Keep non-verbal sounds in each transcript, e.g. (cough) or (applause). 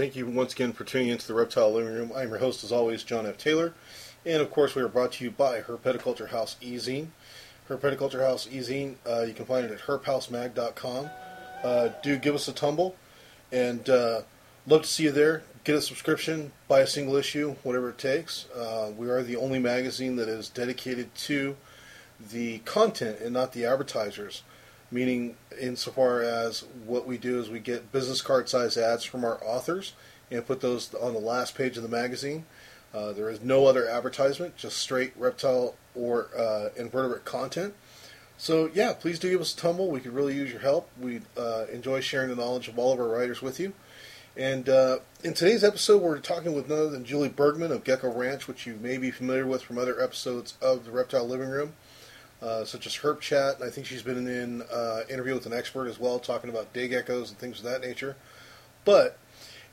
Thank you once again for tuning into the Reptile Living Room. I'm your host, as always, John F. Taylor. And of course, we are brought to you by Herpetoculture House Ezine. Herpetoculture House Ezine, uh, you can find it at herphousemag.com. Uh, do give us a tumble, and uh, love to see you there. Get a subscription, buy a single issue, whatever it takes. Uh, we are the only magazine that is dedicated to the content and not the advertisers. Meaning, insofar as what we do is we get business card size ads from our authors and put those on the last page of the magazine. Uh, there is no other advertisement, just straight reptile or uh, invertebrate content. So, yeah, please do give us a tumble. We could really use your help. We uh, enjoy sharing the knowledge of all of our writers with you. And uh, in today's episode, we're talking with none other than Julie Bergman of Gecko Ranch, which you may be familiar with from other episodes of the Reptile Living Room, uh, such as Herp Chat. And I think she's been in uh, interview with an expert as well, talking about day geckos and things of that nature. But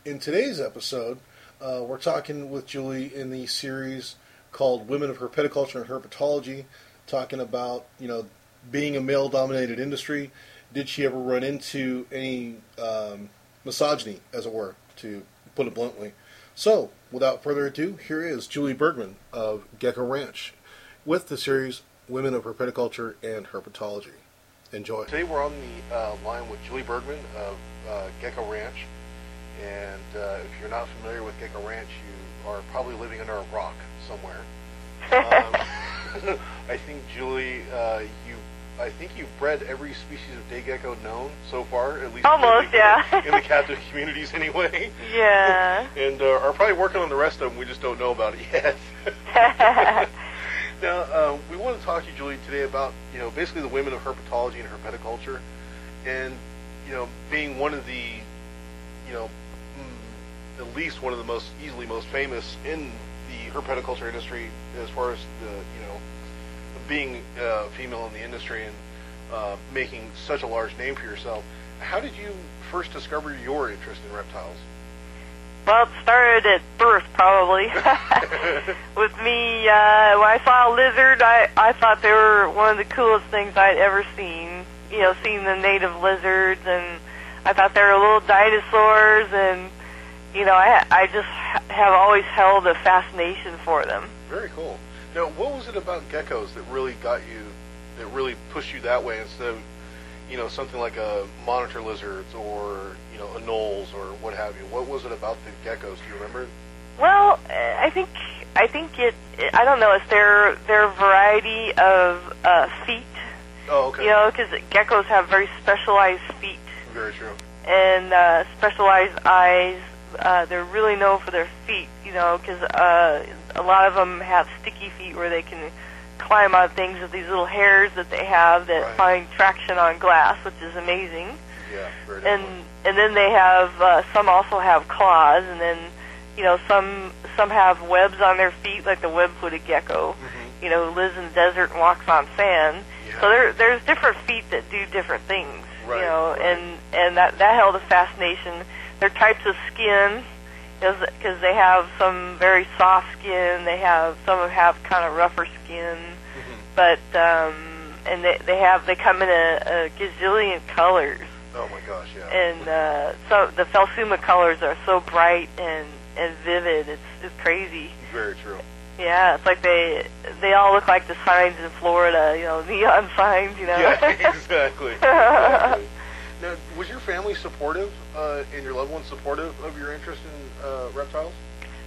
in today's episode, uh, we're talking with Julie in the series called Women of Herpetoculture and Herpetology, talking about, you know, being a male dominated industry. Did she ever run into any um, misogyny, as it were, to put it bluntly? So, without further ado, here is Julie Bergman of Gecko Ranch with the series Women of Herpetoculture and Herpetology. Enjoy. Today we're on the uh, line with Julie Bergman of uh, Gecko Ranch. And uh, if you're not familiar with Gecko Ranch, you are probably living under a rock somewhere. (laughs) Um, (laughs) I think Julie, uh, you, I think you've bred every species of day gecko known so far, at least Almost, in the, yeah. in the captive communities anyway. Yeah. (laughs) And uh, are probably working on the rest of them. We just don't know about it yet. Now, uh, we want to talk to you, Julie, today about you know basically the women of herpetology and herpetoculture, and you know being one of the you know mm, at least one of the most easily most famous in the herpetoculture industry as far as the you know being uh, female in the industry and uh, making such a large name for yourself. How did you first discover your interest in reptiles? Well, it started at birth, probably. (laughs) With me, uh, when I saw a lizard, I, I thought they were one of the coolest things I'd ever seen. You know, seeing the native lizards, and I thought they were little dinosaurs, and, you know, I, I just have always held a fascination for them. Very cool. Now, what was it about geckos that really got you, that really pushed you that way instead of, you know, something like a monitor lizards or, you know, anoles or what have you? What was it about the geckos? Do you remember? Well, uh, I think I think it. I don't know. It's their their variety of uh, feet. Oh, okay. You know, because geckos have very specialized feet Very true. and uh, specialized eyes. Uh, they're really known for their feet. You know, because uh, a lot of them have sticky feet where they can climb on things with these little hairs that they have that Right. find traction on glass, which is amazing Yeah, very and and then they have uh, some also have claws, and then you know some some have webs on their feet, like the web-footed gecko. Mhm. You know, who lives in the desert and walks on sand. Yeah. So there there's different feet that do different things. Right, you know, right. and and that that held a fascination. Their types of skin, because they have some very soft skin. They have some of have kind of rougher skin, Mhm. but um, and they they have they come in a, a gazillion colors Oh my gosh, yeah. and uh, so the Phelsuma colors are so bright and and vivid. It's it's crazy. Very true. Yeah, it's like they they all look like the signs in Florida. You know, (laughs) neon signs. You know. Yeah, exactly. (laughs) exactly. Now, was your family supportive uh, and your loved ones supportive of your interest in uh, reptiles?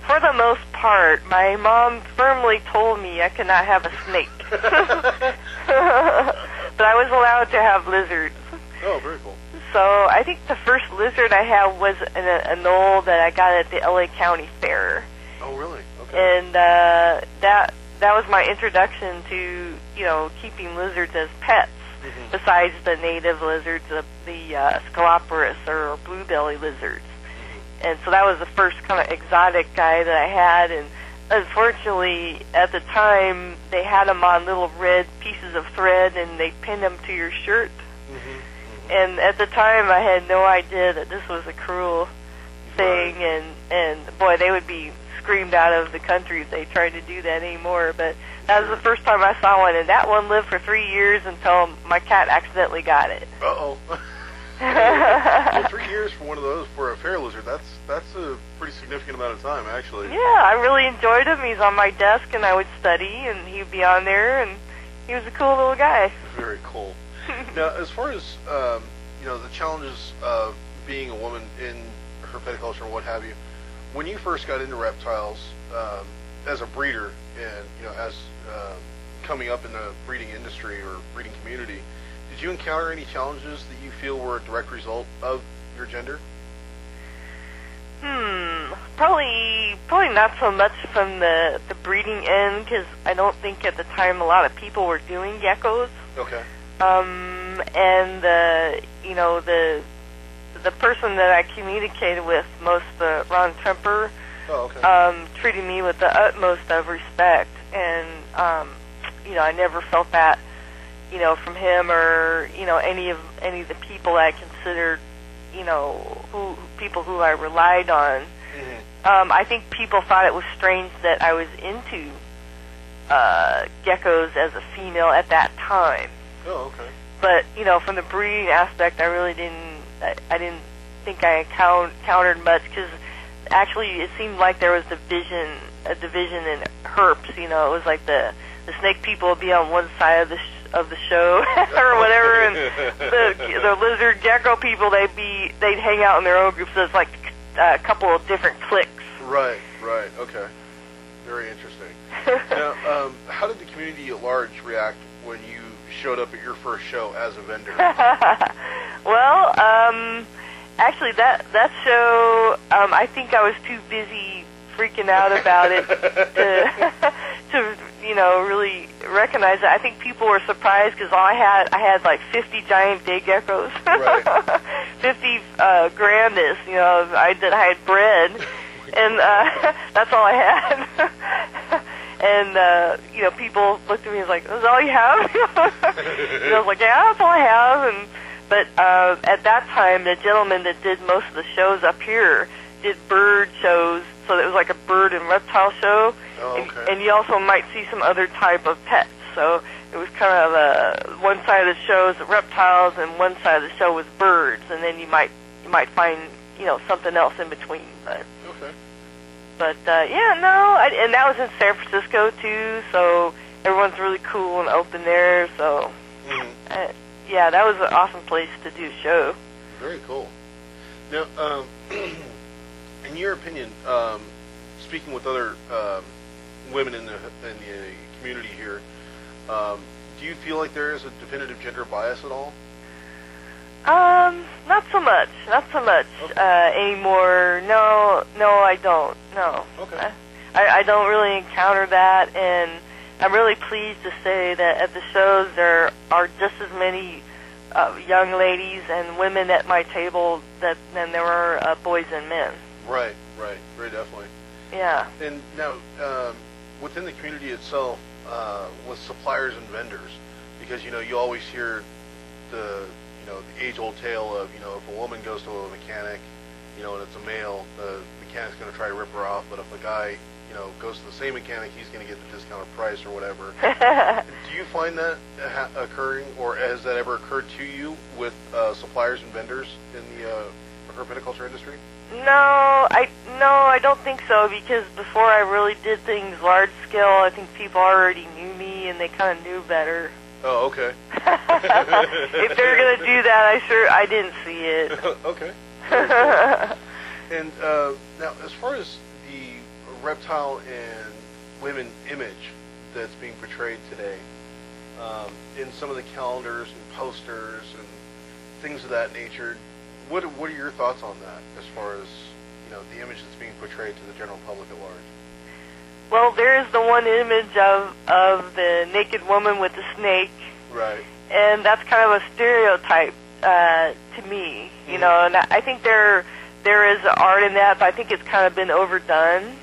For the most part, my mom firmly told me I could not have a snake, (laughs) (laughs) but I was allowed to have lizards. Oh, very cool. So I think the first lizard I had was an, anole that I got at the LA County Fair. Oh, really? Okay. and uh, that that was my introduction to you know keeping lizards as pets. Mhm. Besides the native lizards, the, the uh, Sceloporus or blue belly lizards, and so that was the first kind of exotic guy that I had. And unfortunately, at the time, they had them on little red pieces of thread, and they pinned them to your shirt. Mhm. And at the time, I had no idea that this was a cruel thing, and and boy, they would be screamed out of the country if they tried to do that anymore. But that was the first time I saw one, and that one lived for three years until my cat accidentally got it. Uh oh. (laughs) well, three years for one of those for a fair lizard. That's that's a pretty significant amount of time, actually. Yeah, I really enjoyed him. He's on my desk, and I would study, and he'd be on there, and he was a cool little guy. Very cool. (laughs) now, as far as um, you know, the challenges of being a woman in herpetoculture and what have you, when you first got into reptiles um, as a breeder, and you know, as uh, coming up in the breeding industry or breeding community, did you encounter any challenges that you feel were a direct result of your gender? Hmm, probably probably not so much from the the breeding end because I don't think at the time a lot of people were doing geckos. Okay. Um, and the you know the the person that I communicated with most, uh, Ron Tremper, Oh, okay. um, treated me with the utmost of respect, and um, you know I never felt that you know from him or you know any of any of the people I considered you know who people who I relied on. Mhm. Um, I think people thought it was strange that I was into uh, geckos as a female at that time. Oh, okay. But you know, from the breeding aspect, I really didn't. I, I didn't think I encountered encountered much because actually it seemed like there was division, a division in herps. You know, it was like the the snake people would be on one side of the sh- of the show (laughs) or whatever, and the the lizard gecko people they'd be they'd hang out in their own groups. So it's like uh, a couple of different cliques. Right, right. Okay. Very interesting. (laughs) now, um, how did the community at large react when you showed up at your first show as a vendor? (laughs) well, um, actually, that that show, um, I think I was too busy freaking out about it to (laughs) to you know really recognize it. I think people were surprised because all I had I had like 50 giant day geckos, Right. (laughs) 50 uh, grandis, you know, I that I had bred, and uh, (laughs) that's all I had. And uh, you know, people looked at me and was like, "Is that all you have?" and I was like, "Yeah, that's all I have." And but uh, at that time, the gentleman that did most of the shows up here did bird shows, so it was like a bird and reptile show. Oh, okay. and you also might see some other type of pets. So it was kind of uh, one side of the show is reptiles, and one side of the show was birds, and then you might you might find you know something else in between. But okay. but uh, yeah, no, I, and that was in San Francisco too. So everyone's really cool and open there. So yeah, that was an awesome place to do show. Very cool. Now, um, (clears throat) in your opinion, um, speaking with other um, women in the in the community here, um, do you feel like there is a definitive gender bias at all? Um, not so much, not so much Okay. uh, anymore. No, no, I don't. No. Okay. I, I don't really encounter that, and I'm really pleased to say that at the shows there are just as many uh, young ladies and women at my table that than there are uh, boys and men. Right, right, very definitely. Yeah. And now, um, within the community itself, uh, with suppliers and vendors, because you know you always hear the you know the age-old tale of you know if a woman goes to a mechanic, you know, and it's a male, the mechanic's going to try to rip her off, but if a guy you know goes to the same mechanic, he's going to get the discounted price or whatever. (laughs) Do you find that ha- occurring, or has that ever occurred to you with uh, suppliers and vendors in the uh, herpetoculture industry? No, I no, I don't think so because before I really did things large scale, I think people already knew me and they kind of knew better. Oh, okay. (laughs) (laughs) if they're gonna do that, I sure I didn't see it. okay. And uh, now, as far as reptile and women image that's being portrayed today um, in some of the calendars and posters and things of that nature, what what are your thoughts on that? As far as you know, the image that's being portrayed to the general public at large. well, there is the one image of of the naked woman with the snake, Right. and that's kind of a stereotype uh, to me, you Mhm. know. And I I think there there is art in that, but I think it's kind of been overdone.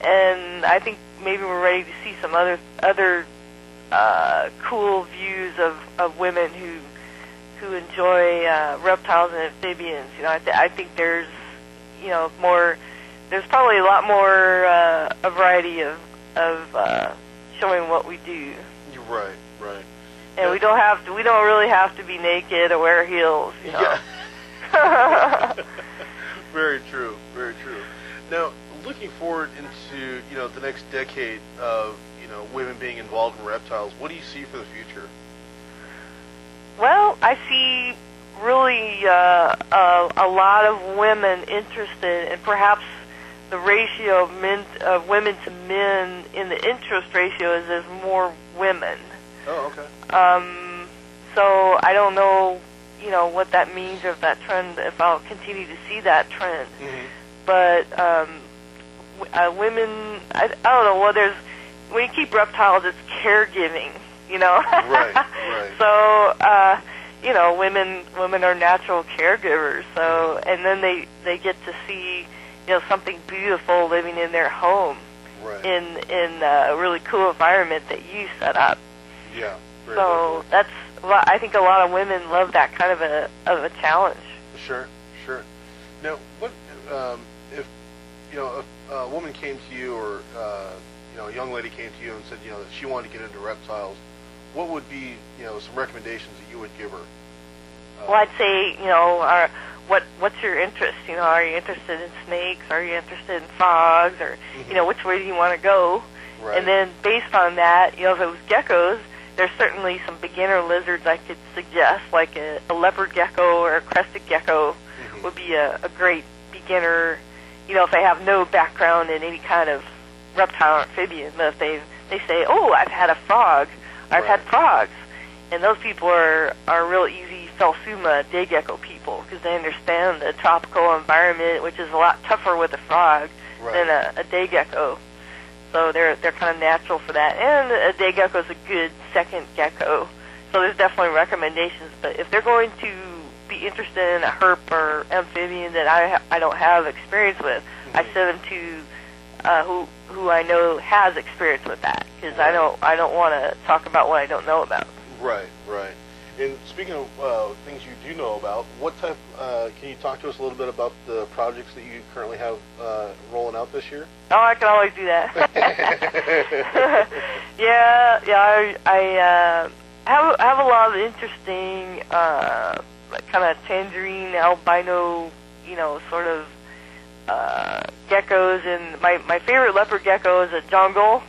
And I think maybe we're ready to see some other other uh, cool views of, of women who who enjoy uh, reptiles and amphibians. You know, I, th- I think there's you know more. There's probably a lot more uh, a variety of of uh, showing what we do, You're right. Right. and we don't have to. We don't really have to be naked or wear heels. You know? Yeah. (laughs) (laughs) very true. Very true. Now, looking forward into you know the next decade of you know women being involved in reptiles, what do you see for the future? Well, I see really uh, a, a lot of women interested, and perhaps the ratio of men of women to men in the interest ratio is there's more women. Oh, okay. Um, so I don't know, you know, what that means or if that trend, if I'll continue to see that trend. Mm-hmm. But um, uh, women, I, I don't know. Well, there's when you keep reptiles, it's caregiving, you know. Right, (laughs) right. So, uh, you know, women women are natural caregivers. So, and then they they get to see, you know, something beautiful living in their home Right. in in a really cool environment that you set up. yeah. Very So that's lot- I think a lot of women love that kind of a of a challenge. Sure. Sure. Now, what um, you know if a woman came to you or uh, you know a young lady came to you and said you know that she wanted to get into reptiles? What would be you know some recommendations that you would give her? Uh, Well, I'd say you know, are, what what's your interest? You know, are you interested in snakes? Are you interested in frogs? Or Mhm. you know, which way do you want to go? Right. And then based on that, you know, if it was geckos, there's certainly some beginner lizards I could suggest, like a, a leopard gecko or a crested gecko Mhm. would be a, a great beginner. You know, if they have no background in any kind of reptile or amphibian, but if they they say, "Oh, I've had a frog," I've had frogs, and those people are are real easy Phelsuma day gecko people because they understand the tropical environment, which is a lot tougher with a frog Right. than a, a day gecko. So they're they're kind of natural for that, and a day gecko is a good second gecko. So there's definitely recommendations. But if they're going to be interested in a herp or amphibian that I ha- I don't have experience with, I Mhm. send them to uh, who who I know has experience with that because I don't I don't want to talk about what I don't know about. Right, right. And speaking of uh, things you do know about, what type? Uh, can you talk to us a little bit about the projects that you currently have uh, rolling out this year? Oh, I can always do that. (laughs) (laughs) yeah, yeah. I, I uh, have have a lot of interesting, uh, kind of tangerine albino, you know, sort of uh, geckos. And my my favorite leopard gecko is a jungle.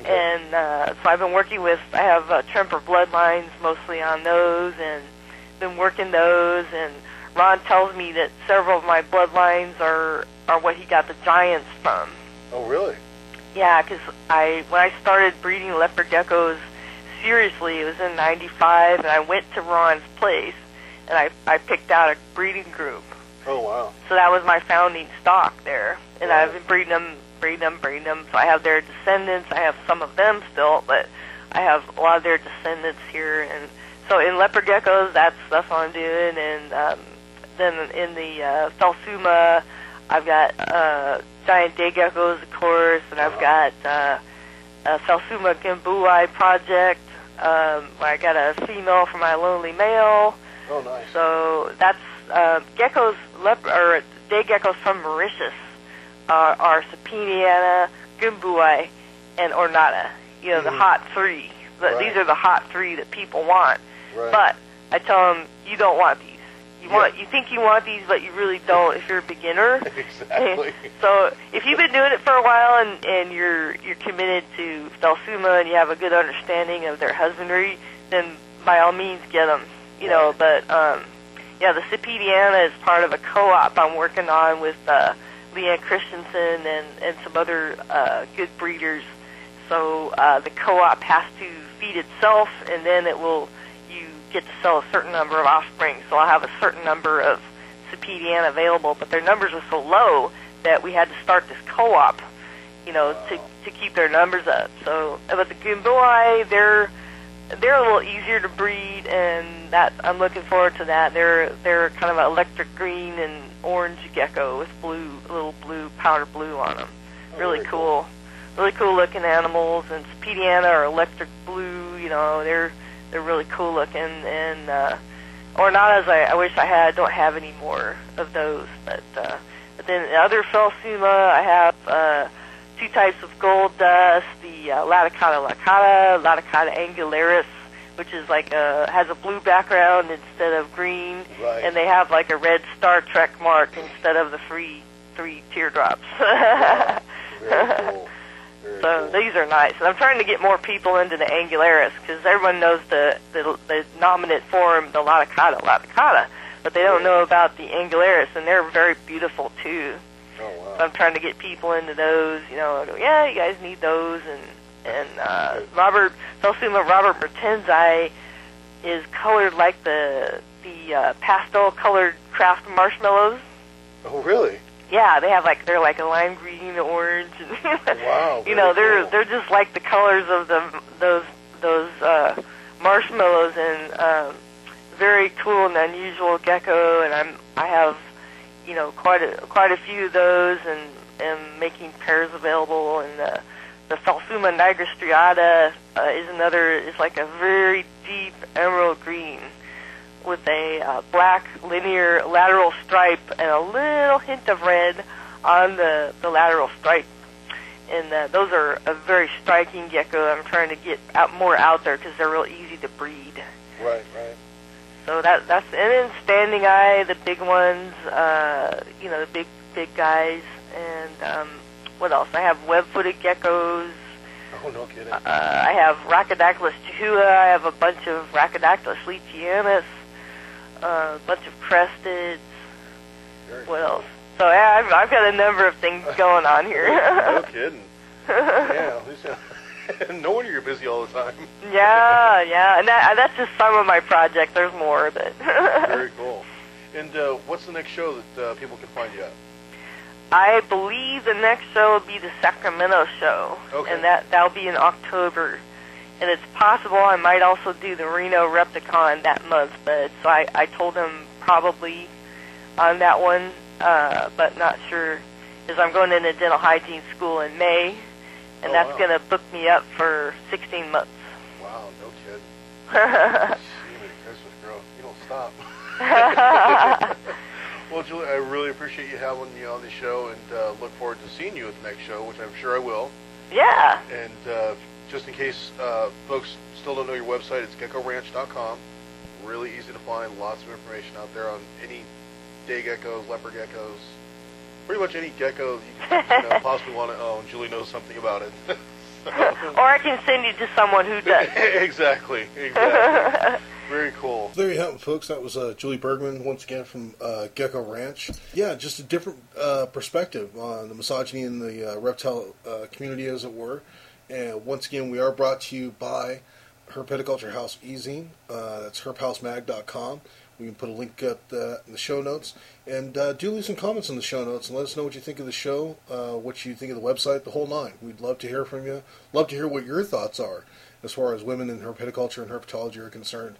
Okay. And uh, so I've been working with, I have uh, Tremper bloodlines mostly on those and been working those. And Ron tells me that several of my bloodlines are, are what he got the giants from. oh, really? Yeah, because I, when I started breeding leopard geckos seriously, it was in 95 and I went to Ron's place and I, I picked out a breeding group. Oh, wow. So that was my founding stock there. And Wow. I've been breeding them, breeding them, breeding them. So I have their descendants. I have some of them still, but I have a lot of their descendants here. And so in leopard geckos, that's that's what I'm doing. And um, then in the uh, Phelsuma, I've got uh, giant day geckos, of course, and I've Uh-huh. got uh, a Phelsuma Guimbeaui project. Um, where I got a female for my lonely male. Oh, nice. So that's uh, geckos, lep- or day geckos from Mauritius are, are Cepediana, Guimbeaui, and Ornata. You know, the Mhm. hot three. Right. These are the hot three that people want. right. But I tell them, you don't want these. You Yeah. want, you think you want these, but you really don't if you're a beginner. (laughs) (laughs) exactly. So if you've been doing it for a while and, and you're you're committed to Phelsuma and you have a good understanding of their husbandry, then by all means get them. You know, but um, yeah, the Cepediana is part of a co-op I'm working on with uh, Leanne Christensen and and some other uh, good breeders. So uh, the co-op has to feed itself, and then it will you get to sell a certain number of offspring. So I'll have a certain number of Cepediana available, but their numbers are so low that we had to start this co-op, you know, to to keep their numbers up. So, but the Guimbeaui, they're they're a little easier to breed, and that I'm looking forward to that. They're they're kind of an electric green and orange gecko with blue, little blue powder blue on them. Oh, Really very cool, really cool looking animals. And Pediana are electric blue. You know, they're they're really cool looking. And uh, Ornatas, I, I wish I had. Don't have any more of those. But uh, but then the other Phelsuma, I have uh, two types of gold dust: the uh, Laticauda laticauda, Laticauda angularis, which is like a has a blue background instead of green, Right. and they have like a red Star Trek mark instead of the three three teardrops. Very (laughs) cool. So cool. these are nice, and I'm trying to get more people into the Angularis because everyone knows the, the the nominate form, the Laticauda, Laticauda, but they don't know about the Angularis, and they're very beautiful too. Oh So wow. I'm trying to get people into those. You know, I go, yeah, you guys need those, and and uh, Robert Phelsuma Robertmertensi is colored like the the uh, pastel colored craft marshmallows. Oh really? Yeah, they have like they're like a lime green, orange, and (laughs) Wow, you know they're cool. they're just like the colors of the those those uh, marshmallows and um, very cool and unusual gecko. And I'm I have you know quite a quite a few of those and am making pairs available. And uh, the Phelsuma nigra striata uh, is another is like a very deep emerald green with a uh, black linear lateral stripe and a little hint of red on the, the lateral stripe. And uh, those are a very striking gecko. I'm trying to get out more out there because they're real easy to breed. Right. So that that's and then standingi, the big ones, uh, you know, the big big guys, and um, what else? I have web-footed geckos. Oh no kidding. Uh, I have Rhacodactylus chahoua. I have a bunch of Rhacodactylus leachianus, uh, a bunch of cresteds. Very What else? So yeah, I've, I've got a number of things (laughs) going on here. no kidding. (laughs) Yeah. (laughs) no wonder you're busy all the time. (laughs) yeah, yeah, and that, that's just some of my projects. There's more, but (laughs) Very cool. And uh, what's the next show that uh, people can find you at? I believe the next show will be the Sacramento show, Okay. and that that'll be in October. And it's possible I might also do the Reno Repticon that month, but so I I told him probably on that one, uh, but not sure, because I'm going into dental hygiene school in May, and Oh, that's wow. going to book me up for 16 months. Wow, no kidding. (laughs) Christmas, girl, you don't stop. (laughs) well, Julie, I really appreciate you having me on the show, and uh, look forward to seeing you at the next show, which I'm sure I will. yeah. And uh, just in case uh, folks still don't know your website, it's geckoranch.com. Really easy to find. Lots of information out there on any day geckos, leopard geckos, pretty much any gecko you (laughs) you know, possibly want to own. Julie knows something about it. (laughs) or I can send you to someone who does. (laughs) exactly, exactly. Very cool. There you have it, folks. That was uh, Julie Bergman once again from uh, Gecko Ranch. Yeah, just a different uh, perspective on the misogyny in the uh, reptile uh, community, as it were. And once again, we are brought to you by Herpetoculture House Ezine. Uh, that's herphousemag.com. We can put a link up uh, in the show notes. And uh, do leave some comments in the show notes and let us know what you think of the show, uh, what you think of the website, the whole nine. We'd love to hear from you. Love to hear what your thoughts are as far as women in herpetoculture and herpetology are concerned.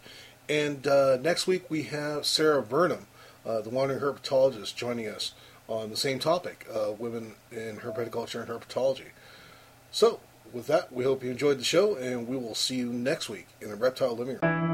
And uh, next week we have Sarah Burnham, uh, the wandering herpetologist, joining us on the same topic, women in herpetoculture and herpetology. So, with that, we hope you enjoyed the show, and we will see you next week in the Reptile Living Room.